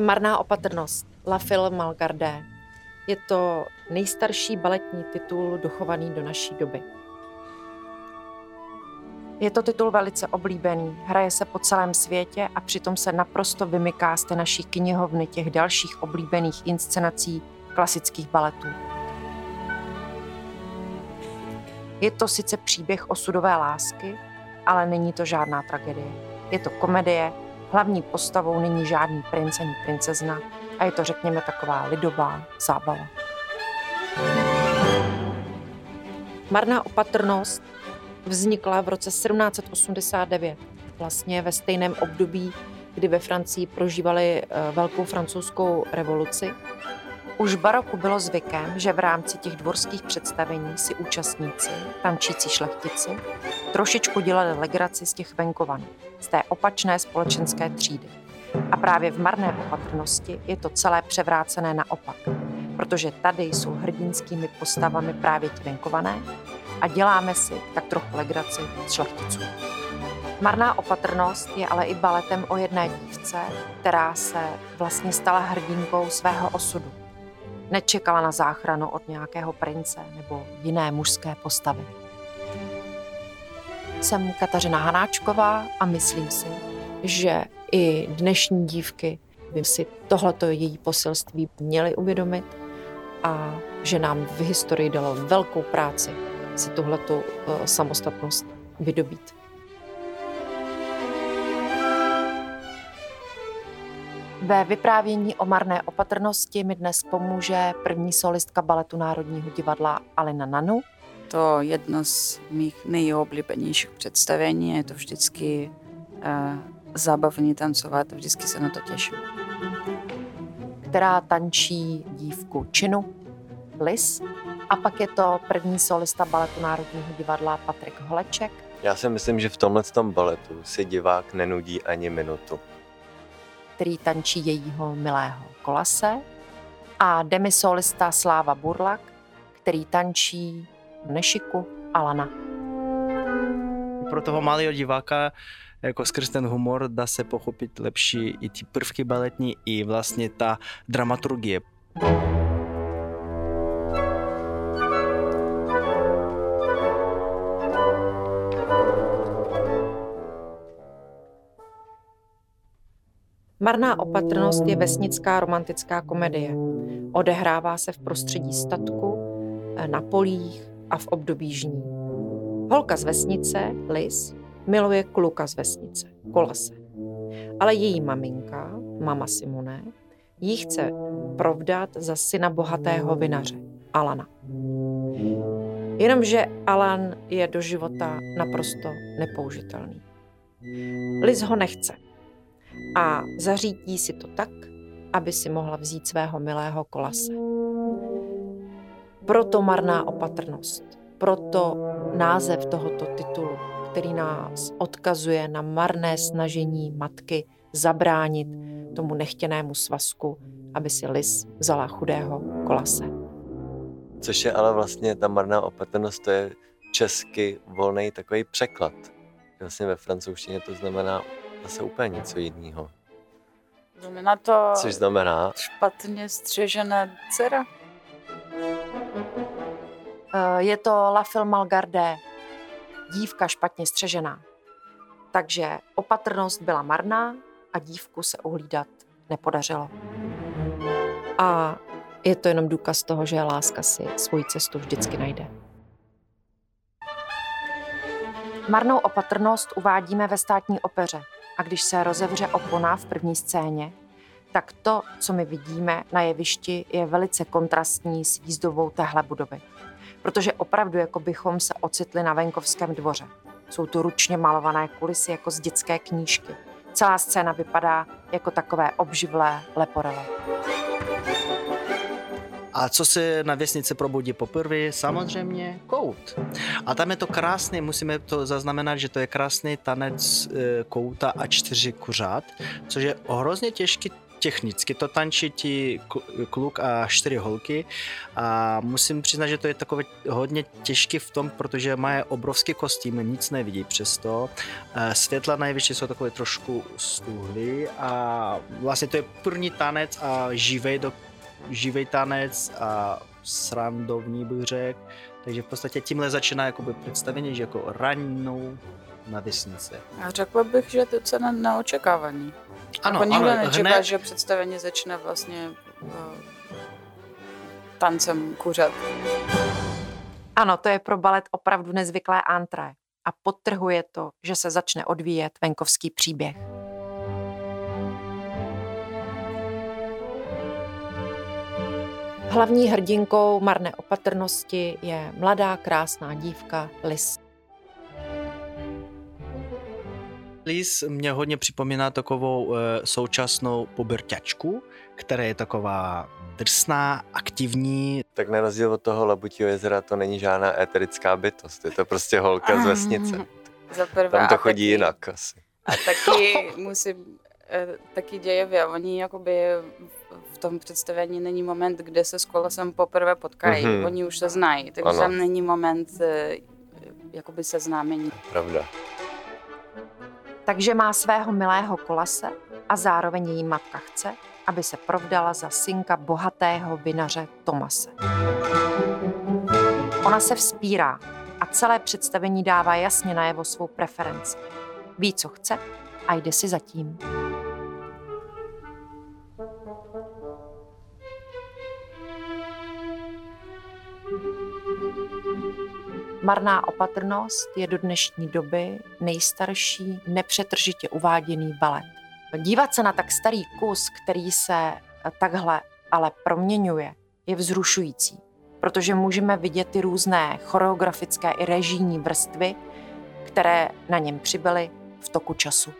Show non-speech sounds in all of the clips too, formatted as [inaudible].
Marná opatrnost, La Fille Malgardé. Je to nejstarší baletní titul dochovaný do naší doby. Je to titul velice oblíbený, hraje se po celém světě a přitom se naprosto vymyká z té naší knihovny těch dalších oblíbených inscenací klasických baletů. Je to sice příběh osudové lásky, ale není to žádná tragédie. Je to komedie, hlavní postavou není žádný princ ani princezna a je to, řekněme, taková lidová zábava. Marná opatrnost vznikla v roce 1789, vlastně ve stejném období, kdy ve Francii prožívali eh, velkou francouzskou revoluci. Už v baroku bylo zvykem, že v rámci těch dvorských představení si účastníci, tančící šlechtici, trošičku dělali legraci z těch venkovanů, z té opačné společenské třídy. A právě v marné opatrnosti je to celé převrácené naopak, protože tady jsou hrdinskými postavami právě ti venkované a děláme si tak trochu legraci z šlechticů. Marná opatrnost je ale i baletem o jedné dívce, která se vlastně stala hrdinkou svého osudu. Nečekala na záchranu od nějakého prince nebo jiné mužské postavy. Jsem Kateřina Hanáčková a myslím si, že i dnešní dívky by si tohleto její poselství měly uvědomit a že nám v historii dalo velkou práci si tuhletu uh, samostatnost vydobít. Ve vyprávění o marné opatrnosti mi dnes pomůže první solistka baletu Národního divadla Alina Nanu. To jedno z mých nejoblíbenějších představení, je to vždycky uh, zábavný tancovat, vždycky se na to těším. Která tančí dívku Činu, Lis, a pak je to první solista baletu Národního divadla Patrik Holeček. Já si myslím, že v tomhle tom baletu si divák nenudí ani minutu. Který tančí jejího milého kolase. A demisolista Sláva Burlak, který tančí Nešiku Alana. Pro toho malého diváka jako skrz ten humor dá se pochopit lepší i ty prvky baletní, i vlastně ta dramaturgie. Marná opatrnost je vesnická romantická komedie. Odehrává se v prostředí statku, eh, na polích a v období žní. Holka z vesnice, Liz, miluje kluka z vesnice, Kolase. Ale její maminka, mama Simone, ji chce provdat za syna bohatého vinaře, Alana. Jenomže Alan je do života naprosto nepoužitelný. Liz ho nechce a zařídí si to tak, aby si mohla vzít svého milého kolase. Proto marná opatrnost, proto název tohoto titulu, který nás odkazuje na marné snažení matky zabránit tomu nechtěnému svazku, aby si lis vzala chudého kolase. Což je ale vlastně ta marná opatrnost, to je česky volný takový překlad. Vlastně ve francouzštině to znamená zase úplně něco jiného. Znamená to... Což znamená? Špatně střežená dcera. Eh, je to La Fille Malgardé, dívka špatně střežená. Takže opatrnost byla marná a dívku se uhlídat nepodařilo. A je to jenom důkaz toho, že láska si svoji cestu vždycky najde. Marnou opatrnost uvádíme ve státní opeře a když se rozevře opona v první scéně, tak to, co my vidíme na jevišti, je velice kontrastní s výzdobou téhle budovy. Protože opravdu jako bychom se ocitli na venkovském dvoře. Jsou tu ručně malované kulisy jako z dětské knížky. Celá scéna vypadá jako takové obživlé leporele. A co se na vesnici probudí poprvé? Samozřejmě kout. A tam je to krásný, musíme to zaznamenat, že to je krásný tanec e, kouta a čtyři kuřát, což je hrozně těžký technicky to tančí ti kluk a čtyři holky a musím přiznat, že to je takové hodně těžké v tom, protože mají obrovský kostým, nic nevidí přesto. Eh, světla největší jsou takové trošku stuhlý a vlastně to je první tanec a živej, do, živej tanec a srandovní bych řekl. Takže v podstatě tímhle začíná jakoby představení, že jako ranou na vesnice. A řekla bych, že to cena neočekávaný. Ano, jako nikdo ano, nečeká, hned, že představení začne vlastně uh, tancem kuřat. Ano, to je pro balet opravdu nezvyklé antré a podtrhuje to, že se začne odvíjet venkovský příběh. Hlavní hrdinkou marné opatrnosti je mladá krásná dívka Lis. Liz mě hodně připomíná takovou e, současnou puberťačku, která je taková drsná, aktivní. Tak na rozdíl od toho Labutího jezera to není žádná éterická bytost, je to prostě holka z vesnice. Za prvé, Tam to chodí taky, jinak asi. A taky [laughs] musím, eh, taky dějevě, oni jakoby v tom představení není moment, kde se s kolesem poprvé potkají, Mhm. oni už se znají, takže Ano. tam není moment eh, jakoby seznámení. Pravda. Takže má svého milého kolase a zároveň její matka chce, aby se provdala za synka bohatého vinaře Tomase. Ona se vzpírá a celé představení dává jasně najevo svou preferenci. Ví, co chce a jde si zatím. Marná opatrnost je do dnešní doby nejstarší nepřetržitě uváděný balet. Dívat se na tak starý kus, který se takhle ale proměňuje, je vzrušující, protože můžeme vidět ty různé choreografické i režijní vrstvy, které na něm přibyly v toku času.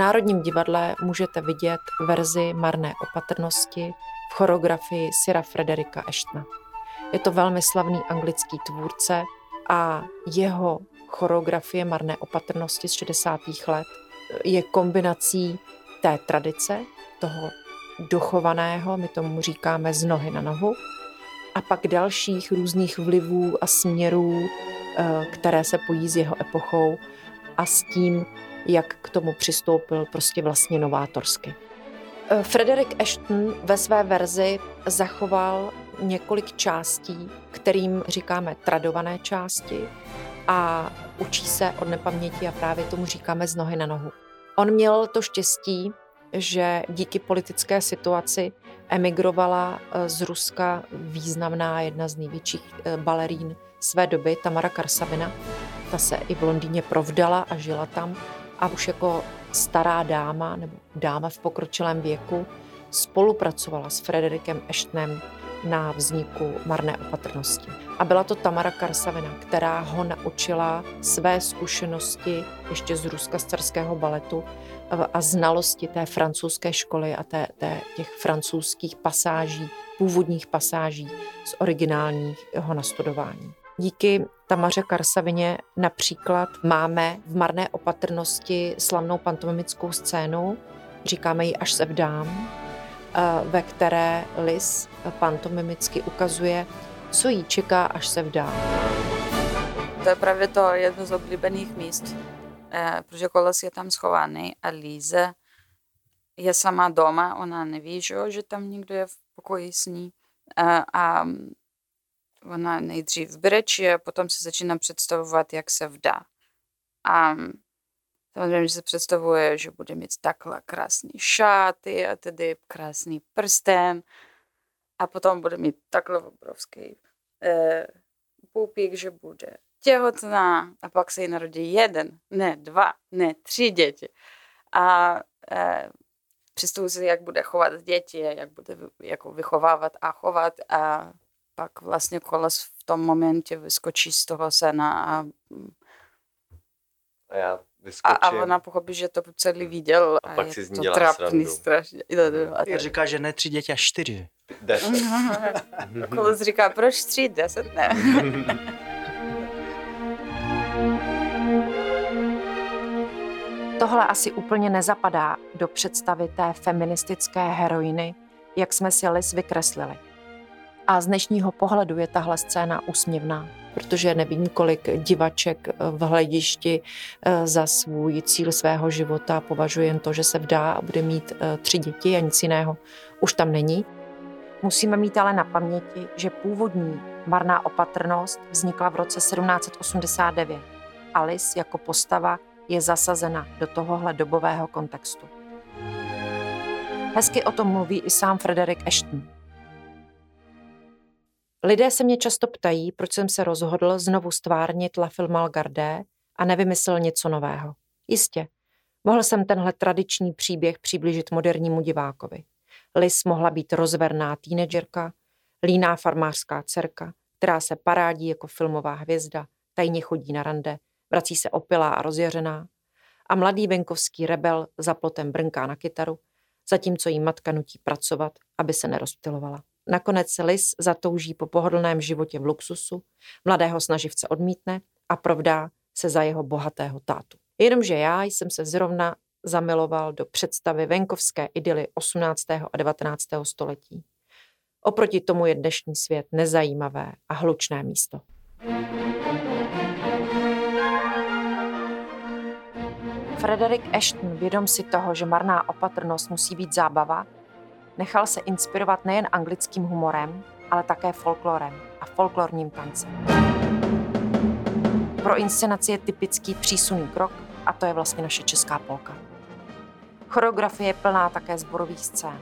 Národním divadle můžete vidět verzi Marné opatrnosti v choreografii Sira Frederika Ashtona. Je to velmi slavný anglický tvůrce a jeho choreografie Marné opatrnosti z 60. let je kombinací té tradice, toho dochovaného, my tomu říkáme z nohy na nohu, a pak dalších různých vlivů a směrů, eh, které se pojí s jeho epochou a s tím, jak k tomu přistoupil prostě vlastně novátorsky. Eh, Frederick Ashton ve své verzi zachoval několik částí, kterým říkáme tradované části a učí se od nepaměti a právě tomu říkáme z nohy na nohu. On měl to štěstí, že díky politické situaci emigrovala eh, z Ruska významná jedna z největších eh, balerín své doby, Tamara Karsavina. Ta se i v Londýně provdala a žila tam a už jako stará dáma nebo dáma v pokročilém věku spolupracovala s Frederikem Ashtonem na vzniku marné opatrnosti. A byla to Tamara Karsavina, která ho naučila své zkušenosti ještě z Ruska z carského baletu a znalosti té francouzské školy a té, té, těch francouzských pasáží, původních pasáží z originálního nastudování. Díky Tamaře Karsavině například máme v marné opatrnosti slavnou pantomimickou scénu, říkáme ji Až se vdám, eh, ve které Lis pantomimicky ukazuje, co jí čeká, až se vdá. To je právě to jedno z oblíbených míst, eh, protože koles je tam schovaný a Líze je sama doma, ona neví, že tam někdo je v pokoji s ní. Eh, a ona nejdřív brečí a potom se začíná představovat, jak se vdá. A samozřejmě, se představuje, že bude mít takhle krásný šáty a tedy krásný prsten a potom bude mít takhle obrovský eh, pupík, že bude těhotná a pak se jí narodí jeden, ne dva, ne tři děti. A eh, představuji si, jak bude chovat děti, jak bude jako vychovávat a chovat a pak vlastně koles v tom momentě vyskočí z toho sena a A já vyskočím. A, a ona pochopí, že to celý viděl a, A pak je si z ní to dělá trapný strašně. Jo, A Já říká, že ne tři děti, a čtyři. Deset. Kolos říká, proč tři, deset ne. Tohle asi úplně nezapadá do představy té feministické heroiny, jak jsme si Liz vykreslili. A z dnešního pohledu je tahle scéna úsměvná, protože nevím, kolik divaček v hledišti eh, za svůj cíl svého života považuje jen to, že se vdá a bude mít eh, tři děti a nic jiného už tam není. Musíme mít ale na paměti, že původní marná opatrnost vznikla v roce 1789. Alice jako postava je zasazena do tohohle dobového kontextu. Hezky o tom mluví i sám Frederick Ashton. Lidé se mě často ptají, proč jsem se rozhodl znovu stvárnit La Film Malgardé a nevymyslel něco nového. Jistě, mohl jsem tenhle tradiční příběh přiblížit modernímu divákovi. Liz mohla být rozverná teenagerka, líná farmářská dcerka, která se parádí jako filmová hvězda, tajně chodí na rande, vrací se opilá a rozjeřená a mladý venkovský rebel za plotem brnká na kytaru, zatímco jí matka nutí pracovat, aby se nerozptilovala. Nakonec Liz zatouží po pohodlném životě v luxusu, mladého snaživce odmítne a provdá se za jeho bohatého tátu. Jenomže já jsem se zrovna zamiloval do představy venkovské idyly 18. a 19. století. Oproti tomu je dnešní svět nezajímavé a hlučné místo. Frederick Ashton, vědom si toho, že marná opatrnost musí být zábava, nechal se inspirovat nejen anglickým humorem, ale také folklorem a folklorním tancem. Pro inscenaci je typický přísunný krok a to je vlastně naše česká polka. Choreografie je plná také zborových scén.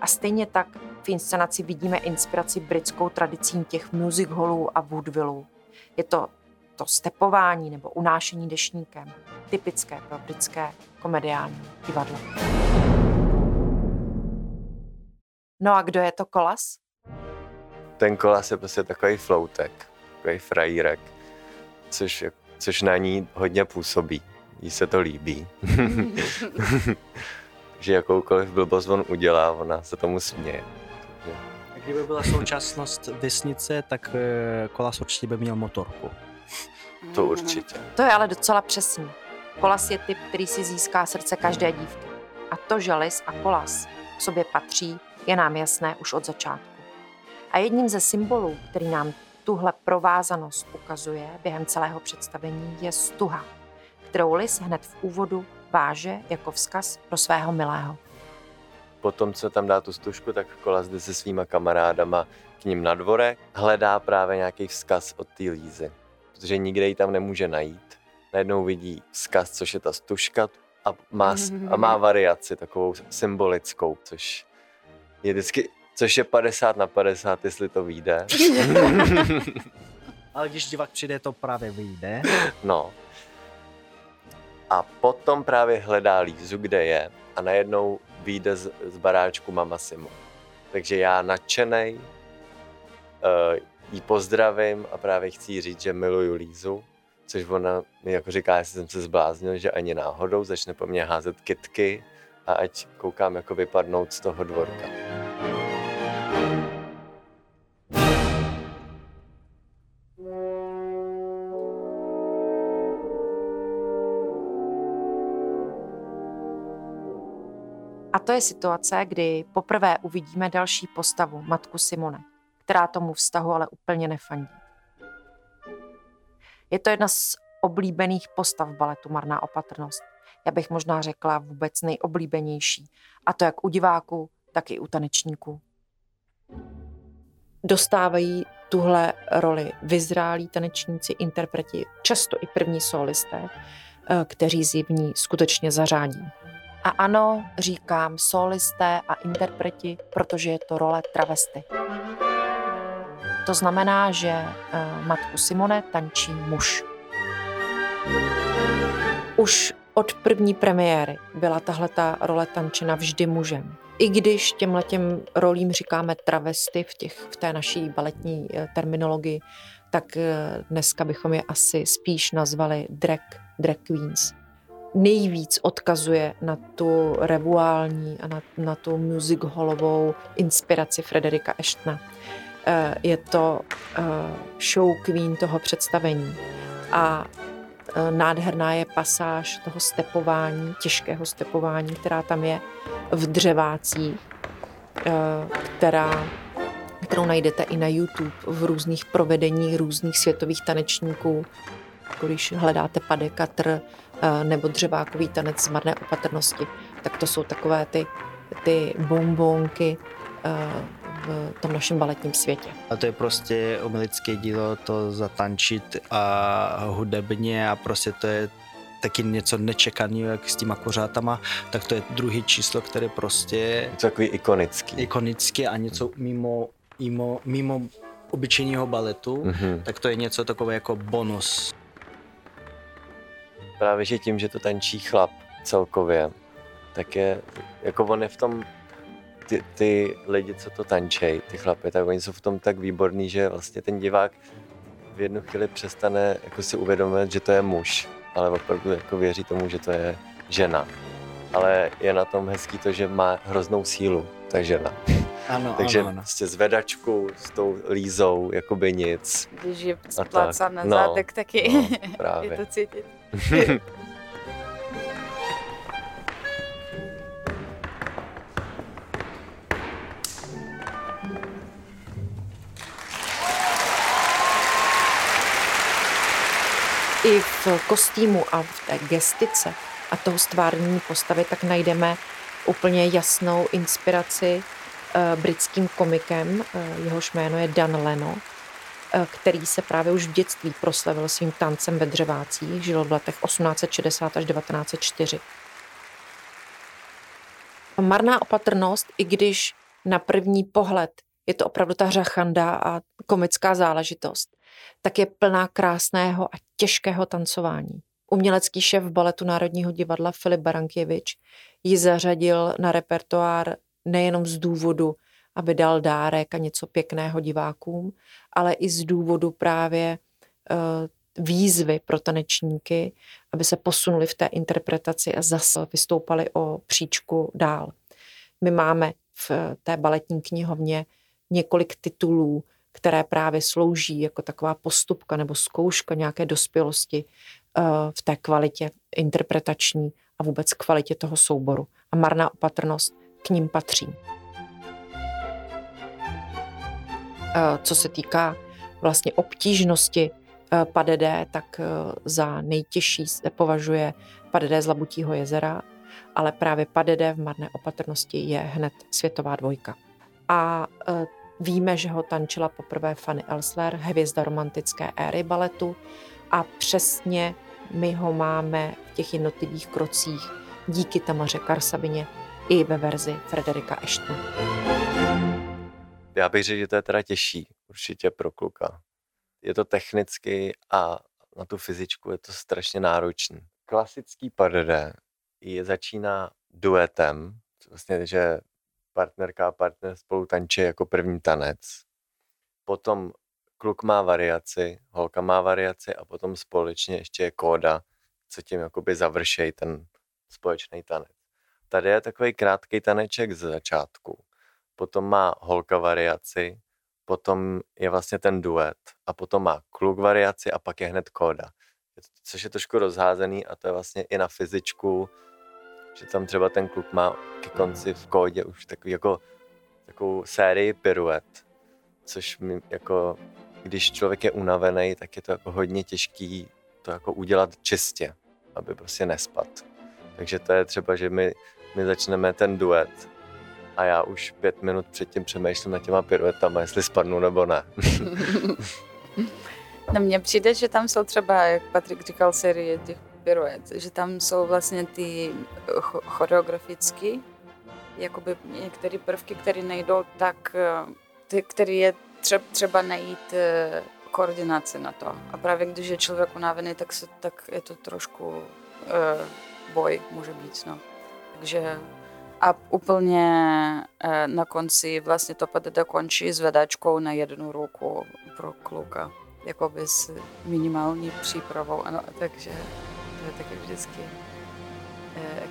A stejně tak v inscenaci vidíme inspiraci britskou tradicí těch music hallů a vaudevillů. Je to to stepování nebo unášení dešníkem, typické pro britské komediální divadlo. No a kdo je to kolas? Ten kolas je prostě takový floutek, takový frajírek, což, což na ní hodně působí. Jí se to líbí. [laughs] že jakoukoliv blbost on udělá, ona se tomu směje. Takže Kdyby byla současnost vesnice, tak eh, kolas určitě by měl motorku. to určitě. To je ale docela přesný. Kolas je typ, který si získá srdce každé dívky. A to, že lis a kolas k sobě patří, je nám jasné už od začátku. A jedním ze symbolů, který nám tuhle provázanost ukazuje během celého představení, je stuha, kterou lis hned v úvodu váže jako vzkaz pro svého milého. Potom, co tam dá tu stužku, tak kolas jde se svýma kamarádama k ním na dvorek, hledá právě nějaký vzkaz od té lízy, protože nikde ji tam nemůže najít. Najednou vidí vzkaz, což je ta stužka a má, a má variaci takovou symbolickou, což je vždycky, což je 50 na 50, jestli to vyjde. [laughs] Ale když divák přijde, to právě vyjde. No. A potom právě hledá Lízu, kde je a najednou vyjde z, z baráčku mama Simo. Takže já nadšenej uh, jí pozdravím a právě chci říct, že miluju Lízu, což ona mi jako říká, jestli jsem se zbláznil, že ani náhodou začne po mně házet kitky a ať koukám jako vypadnout z toho dvorka. To je situace, kdy poprvé uvidíme další postavu, matku Simone, která tomu vztahu ale úplně nefandí. Je to jedna z oblíbených postav baletu Marná opatrnost. Já bych možná řekla vůbec nejoblíbenější. A to jak u diváků, tak i u tanečníků. Dostávají tuhle roli vyzrálí tanečníci, interpreti, často i první solisté, eh, kteří si ní skutečně zařádí. A ano, říkám solisté a interpreti, protože je to role travesty. To znamená, že eh, matku Simone tančí muž. Už od první premiéry byla tahle ta role tančena vždy mužem. I když těmhletěm rolím říkáme travesty v, těch, v té naší baletní eh, terminologii, tak eh, dneska bychom je asi spíš nazvali drag, drag queens nejvíc odkazuje na tu revuální a na, na tu music hallovou inspiraci Frederika Eštna. Eh, je to eh, show queen toho představení a eh, nádherná je pasáž toho stepování, těžkého stepování, která tam je v dřevácích, která, kterou najdete i na YouTube v různých provedeních různých světových tanečníků. Když hledáte padekatr nebo dřevákový tanec z marné opatrnosti, tak to jsou takové ty, ty bombonky, v tom našem baletním světě. A to je prostě umělecké dílo to zatančit a hudebně a prostě to je taky něco nečekaného, jak s těma kořátama, tak to je druhý číslo, které prostě... Je takový ikonický. Ikonický a něco mimo, mimo, mimo obyčejného baletu, mm-hmm. tak to je něco takové jako bonus. Právě, že tím, že to tančí chlap celkově, tak je, jako on je v tom ty, ty lidi, co to tančej, ty chlapy, tak oni jsou v tom tak výborní, že vlastně ten divák v jednu chvíli přestane jako si uvědomit, že to je muž, ale opravdu jako věří tomu, že to je žena. Ale je na tom hezký to, že má hroznou sílu, ta žena. [laughs] Ano, Takže ano, ano. prostě zvedačku s tou lízou, jakoby nic. Když je splácám na no, taky no, právě. [laughs] je to cítit. I v kostýmu a v té gestice a toho stvárnění postavy, tak najdeme úplně jasnou inspiraci uh, britským komikem, uh, jehož jméno je Dan Leno, který se právě už v dětství proslavil svým tancem ve dřevácích, žil v letech 1860 až 1904. Marná opatrnost, i když na první pohled je to opravdu ta řachanda a komická záležitost, tak je plná krásného a těžkého tancování. Umělecký šéf baletu Národního divadla Filip Barankěvič ji zařadil na repertoár nejenom z důvodu, aby dal dárek a něco pěkného divákům, ale i z důvodu právě uh, výzvy pro tanečníky, aby se posunuli v té interpretaci a zase vystoupali o příčku dál. My máme v té baletní knihovně několik titulů, které právě slouží jako taková postupka nebo zkouška nějaké dospělosti eh, v té kvalitě interpretační a vůbec kvalitě toho souboru. A marná opatrnost k ním patří. Co se týká vlastně obtížnosti eh, padedé, tak za nejtěžší se považuje padedé z Labutího jezera, ale právě padedé v marné opatrnosti je hned světová dvojka. A Víme, že ho tančila poprvé Fanny Elsler, hvězda romantické éry baletu a přesně my ho máme v těch jednotlivých krocích díky Tamaře Karsavině i ve verzi Frederika Eštna. Já bych řekl, že to je teda těžší určitě pro kluka. Je to technicky a na tu fyzičku je to strašně náročný. Klasický padede je začíná duetem, vlastně, že partnerka a partner spolu tančí jako první tanec. Potom kluk má variaci, holka má variaci a potom společně ještě je kóda, co tím jakoby završej ten společný tanec. Tady je takový krátký taneček z začátku. Potom má holka variaci, potom je vlastně ten duet a potom má kluk variaci a pak je hned kóda. Což je trošku rozházený a to je vlastně i na fyzičku, že tam třeba ten kluk má ke konci v kódě už takový jako takovou sérii piruet, což mi jako, když člověk je unavený, tak je to jako hodně těžký to jako udělat čistě, aby prostě nespad. Takže to je třeba, že my, my začneme ten duet a já už pět minut předtím přemýšlím na těma piruetama, jestli spadnu nebo ne. [laughs] Na mně přijde, že tam jsou třeba, jak Patrik říkal, série těch piruet, že tam jsou vlastně ty choreografické, jakoby některé prvky, které nejdou tak, eh, ty, který je třeba najít eh, koordinaci na to. A právě když je člověk unavený, tak, se, tak je to trošku uh, boj, může být. No. Takže a úplně uh, na konci vlastně to padede končí s vedačkou na jednu ruku pro kluka, jakoby s minimální přípravou. Ano, takže to je taky vždycky uh,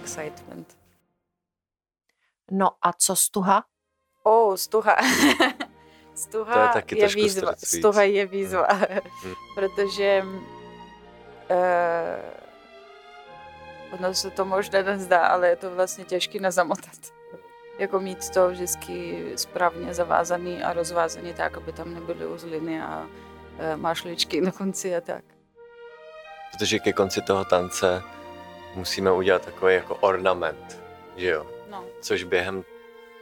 excitement. No a co stuha? O, oh, stuha. [laughs] stuha To je taky je výzva. Stuha je výzva, Hmm. [laughs] protože uh, ono se to možná nezdá, ale je to vlastně těžké nazamotat. Jako mít to vždycky správně zavázaný a rozvázaný tak, aby tam nebyly uzliny a uh, mašličky na konci a tak. Protože ke konci toho tance musíme udělat takový jako ornament, že jo? No. Což během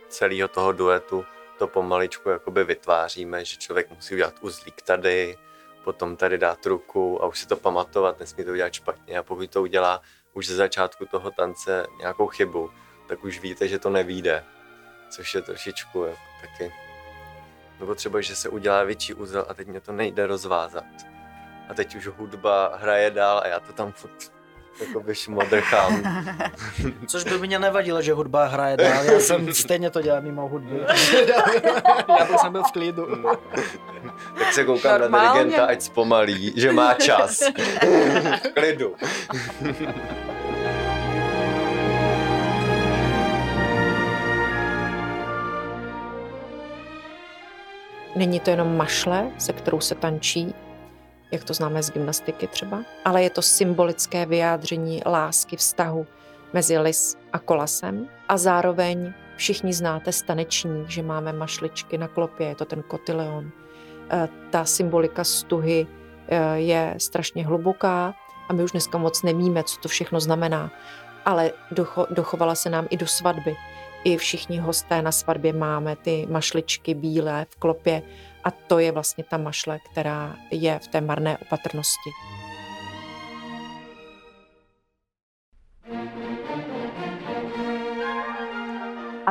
celého toho duetu to pomaličku jakoby vytváříme, že člověk musí udělat uzlík tady, potom tady dát ruku a už si to pamatovat, nesmí to udělat špatně a pokud to udělá už ze začátku toho tance nějakou chybu, tak už víte, že to nevíde, což je trošičku jako taky, nebo třeba, že se udělá větší úzel a teď mě to nejde rozvázat. A teď už hudba hraje dál a já to tam furt [laughs] jakoby šmodrchám. [laughs] Což by mě nevadilo, že hudba hraje dál, já jsem [laughs] stejně to dělal mimo hudby. já bych jsem byl v klidu. Tak se koukám Normálně. na dirigenta, ať zpomalí, že má čas. [laughs] v klidu. Není to jenom mašle, se kterou se tančí, jak to známe z gymnastiky třeba, ale je to symbolické vyjádření lásky vztahu mezi lis a kolasem a zároveň všichni znáte stanečník, že máme mašličky na klopě, je to ten kotyleon. Eh, Ta symbolika stuhy eh, je strašně hluboká a my už dneska moc nevíme, co to všechno znamená, ale docho, dochovala se nám i do svatby. I všichni hosté na svatbě máme ty mašličky bílé v klopě a to je vlastně ta mašle, která je v té marné opatrnosti.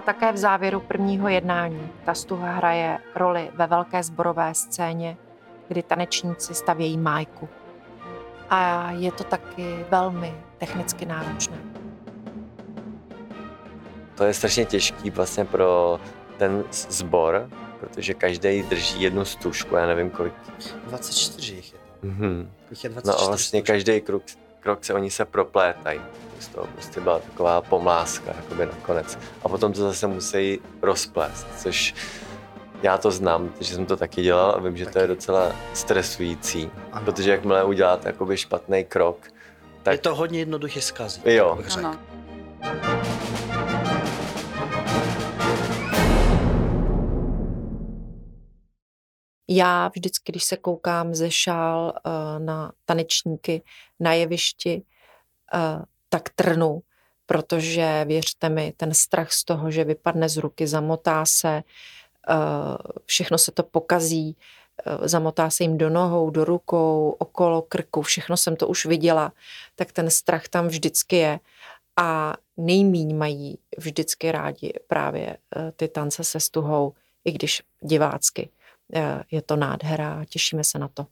A také v závěru prvního jednání ta stuha hraje roli ve velké zborové scéně, kdy tanečníci stavějí májku. A je to taky velmi technicky náročné. To je strašně těžký vlastně pro ten sbor, protože každý drží jednu stužku, já nevím kolik. 24 jich je tam. Mhm. Jich je No 24 a vlastně každý krok, krok se oni se proplétají. Z toho prostě byla taková pomláska jakoby nakonec. A potom to zase musí rozplést, což já to znám, protože jsem to taky dělal a vím, že to je docela stresující, Ano. protože jakmile uděláte jakoby špatný krok, tak Je to hodně jednoduché zkazit. Jo. bych řekl. Ano. Já vždycky, když se koukám ze šál eh, na tanečníky na jevišti, eh, tak trnu, protože věřte mi, ten strach z toho, že vypadne z ruky, zamotá se, eh, všechno se to pokazí, zamotá se jim do nohou, do rukou, okolo krku, všechno jsem to už viděla, tak ten strach tam vždycky je. A nejmíň mají vždycky rádi právě ty tance se stuhou, i když divácky. Eh, Je to nádhera těšíme se na to.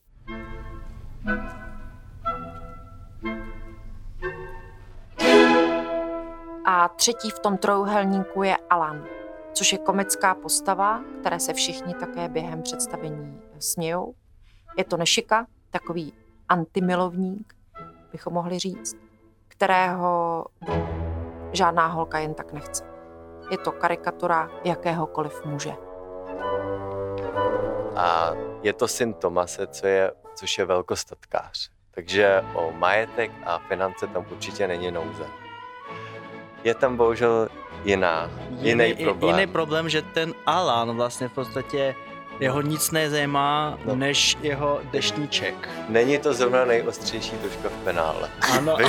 A třetí v tom trojuhelníku je Alan, což je komická postava, které se všichni také během představení smějou. Je to nešika, takový antimilovník, bychom mohli říct, kterého žádná holka jen tak nechce. Je to karikatura jakéhokoliv muže. A je to syn Tomase, co je, což je velkostatkář. Takže o majetek a finance tam určitě není nouze. Je tam bohužel jiná, jiný problém. Jiný problém, že ten Alan vlastně v podstatě jeho nic nezajímá, No. než jeho deštníček. Není to zrovna nejostřejší tuška v penále. Ano, [laughs]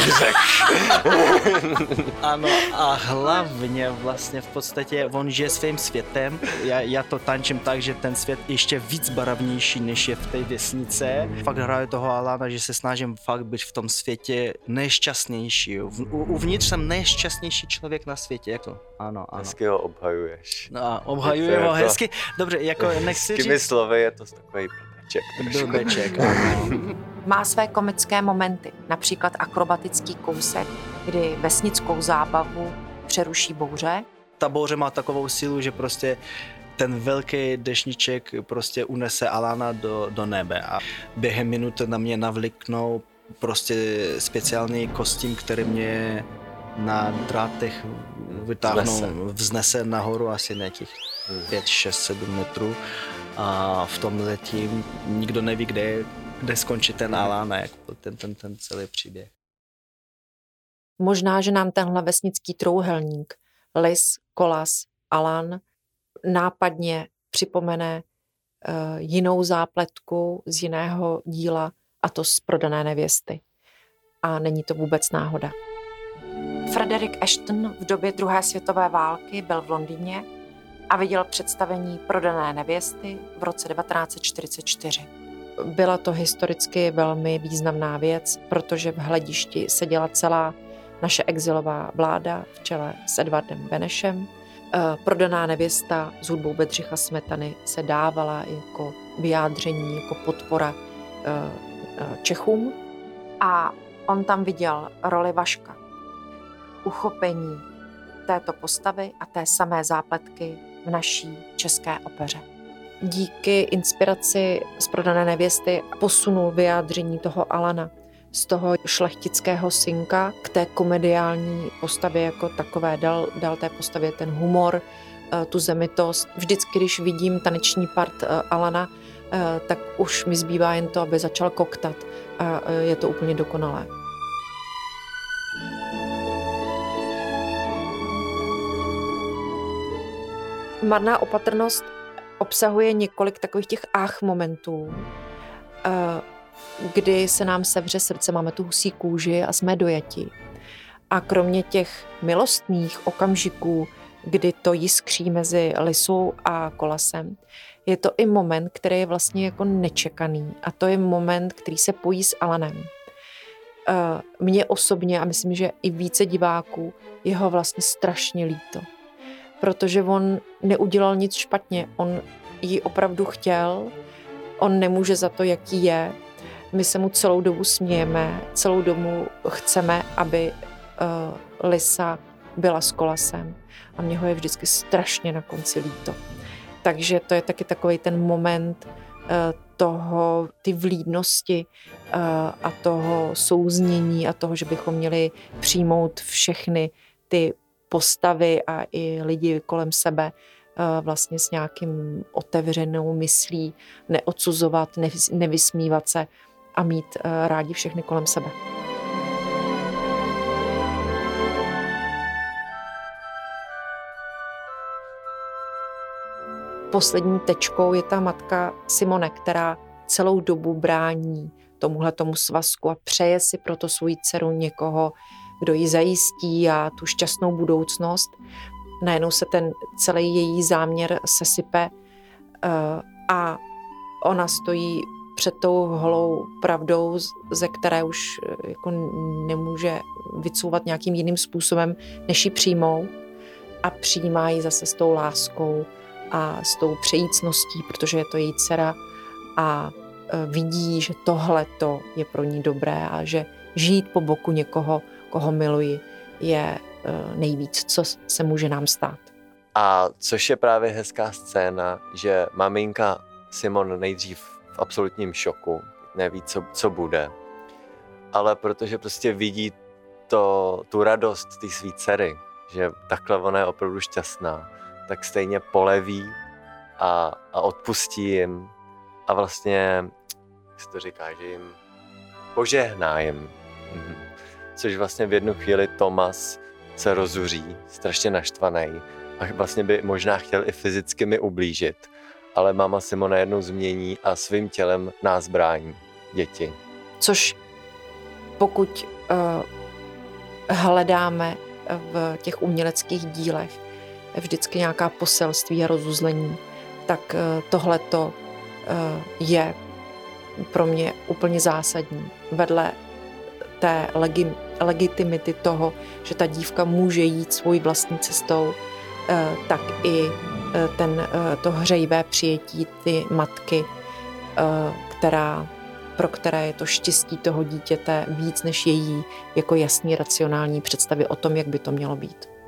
[laughs] ano a hlavně vlastně v podstatě on žije svým světem. Já, já to tančím tak, že ten svět je ještě víc barevnější, než je v té vesnice. Fakt hraju toho Alana, že se snažím fakt být v tom světě nejšťastnější. V, u, uvnitř jsem nejšťastnější člověk na světě, jako ano, ano. Hezky ho obhajuješ. No a obhajuji Je to ho hezky. Dobře, jako [laughs] nechci Těmi říct... slovy je to takový blbeček. Blbeček. [laughs] Má své komické momenty, například akrobatický kousek, kdy vesnickou zábavu přeruší bouře, Ta bouře má takovou sílu, že prostě ten velký dešníček prostě unese Alana do, do nebe a během minuty na mě navliknou prostě speciální kostým, který mě na drátech vytáhnou, vznese, vznese nahoru asi nějakých hmm. 5, 6, 7 metrů a v tom letím nikdo neví, kde, kde skončí ten Alana, jak ten, ten, ten celý příběh. Možná, že nám tenhle vesnický trouhelník, Lis, Kolas, Alan, nápadně připomene uh, jinou zápletku z jiného díla, a to z prodané nevěsty. A není to vůbec náhoda. Frederick Ashton v době druhé světové války byl v Londýně a viděl představení prodané nevěsty v roce 1944. Byla to historicky velmi významná věc, protože v hledišti seděla celá naše exilová vláda v čele s Edvardem Benešem. Eh, prodaná nevěsta s hudbou Bedřicha Smetany se dávala jako vyjádření, jako podpora eh, eh, Čechům. A on tam viděl roli Vaška, uchopení této postavy a té samé zápletky v naší české opeře. Díky inspiraci z prodané nevěsty posunul vyjádření toho Alana z toho šlechtického synka k té komediální postavě jako takové. Dal, dal té postavě ten humor, eh, tu zemitost. Vždycky, když vidím taneční part eh, Alana, eh, tak už mi zbývá jen to, aby začal koktat a je to úplně dokonalé. Marná opatrnost obsahuje několik takových těch ách momentů, eh, kdy se nám sevře srdce, máme tu husí kůži a jsme dojati. A kromě těch milostných okamžiků, kdy to jiskří mezi lisou a kolasem, je to i moment, který je vlastně jako nečekaný. A to je moment, který se pojí s Alanem. Eh, mně osobně, a myslím, že i více diváků, jeho vlastně strašně líto protože on neudělal nic špatně. On ji opravdu chtěl, on nemůže za to, jaký je. My se mu celou dobu smějeme, celou dobu chceme, aby uh, Lisa byla s kolasem. A mě ho je vždycky strašně na konci líto. Takže to je taky takový ten moment uh, toho, ty vlídnosti uh, a toho souznění a toho, že bychom měli přijmout všechny ty postavy a i lidi kolem sebe eh, vlastně s nějakým otevřenou myslí, neodsuzovat, nevysmívat se a mít eh, rádi všechny kolem sebe. Poslední tečkou je ta matka Simone, která celou dobu brání tomuhle tomu svazku a přeje si proto svou dceru někoho, kdo ji zajistí a tu šťastnou budoucnost. Najednou se ten celý její záměr sesype eh, a ona stojí před tou holou pravdou, ze které už eh, jako nemůže vycouvat nějakým jiným způsobem, než ji přijmou a přijímá ji zase s tou láskou a s tou přejícností, protože je to její dcera a eh, vidí, že tohle to je pro ní dobré a že žít po boku někoho, koho miluji, je eh, nejvíc, co se může nám stát. A což je právě hezká scéna, že maminka Simon nejdřív v absolutním šoku, neví, co, co bude, ale protože prostě vidí to, tu radost té své dcery, že takhle ona je opravdu šťastná, tak stejně poleví a, a odpustí jim a vlastně, jak se to říká, že jim požehná jim. Mhm což vlastně v jednu chvíli Tomas se rozuří, strašně naštvaný a vlastně by možná chtěl i fyzicky mi ublížit, ale máma Simona jednou změní a svým tělem nás brání, děti. Což pokud uh, hledáme v těch uměleckých dílech vždycky nějaká poselství a rozuzlení, tak uh, tohleto uh, je pro mě úplně zásadní. Vedle té legi- legitimity toho, že ta dívka může jít svojí vlastní cestou, eh, tak i eh, ten, eh, to hřejivé přijetí ty matky, která, pro které je to štěstí toho dítěte víc než její jako jasný racionální představy o tom, jak by to mělo být.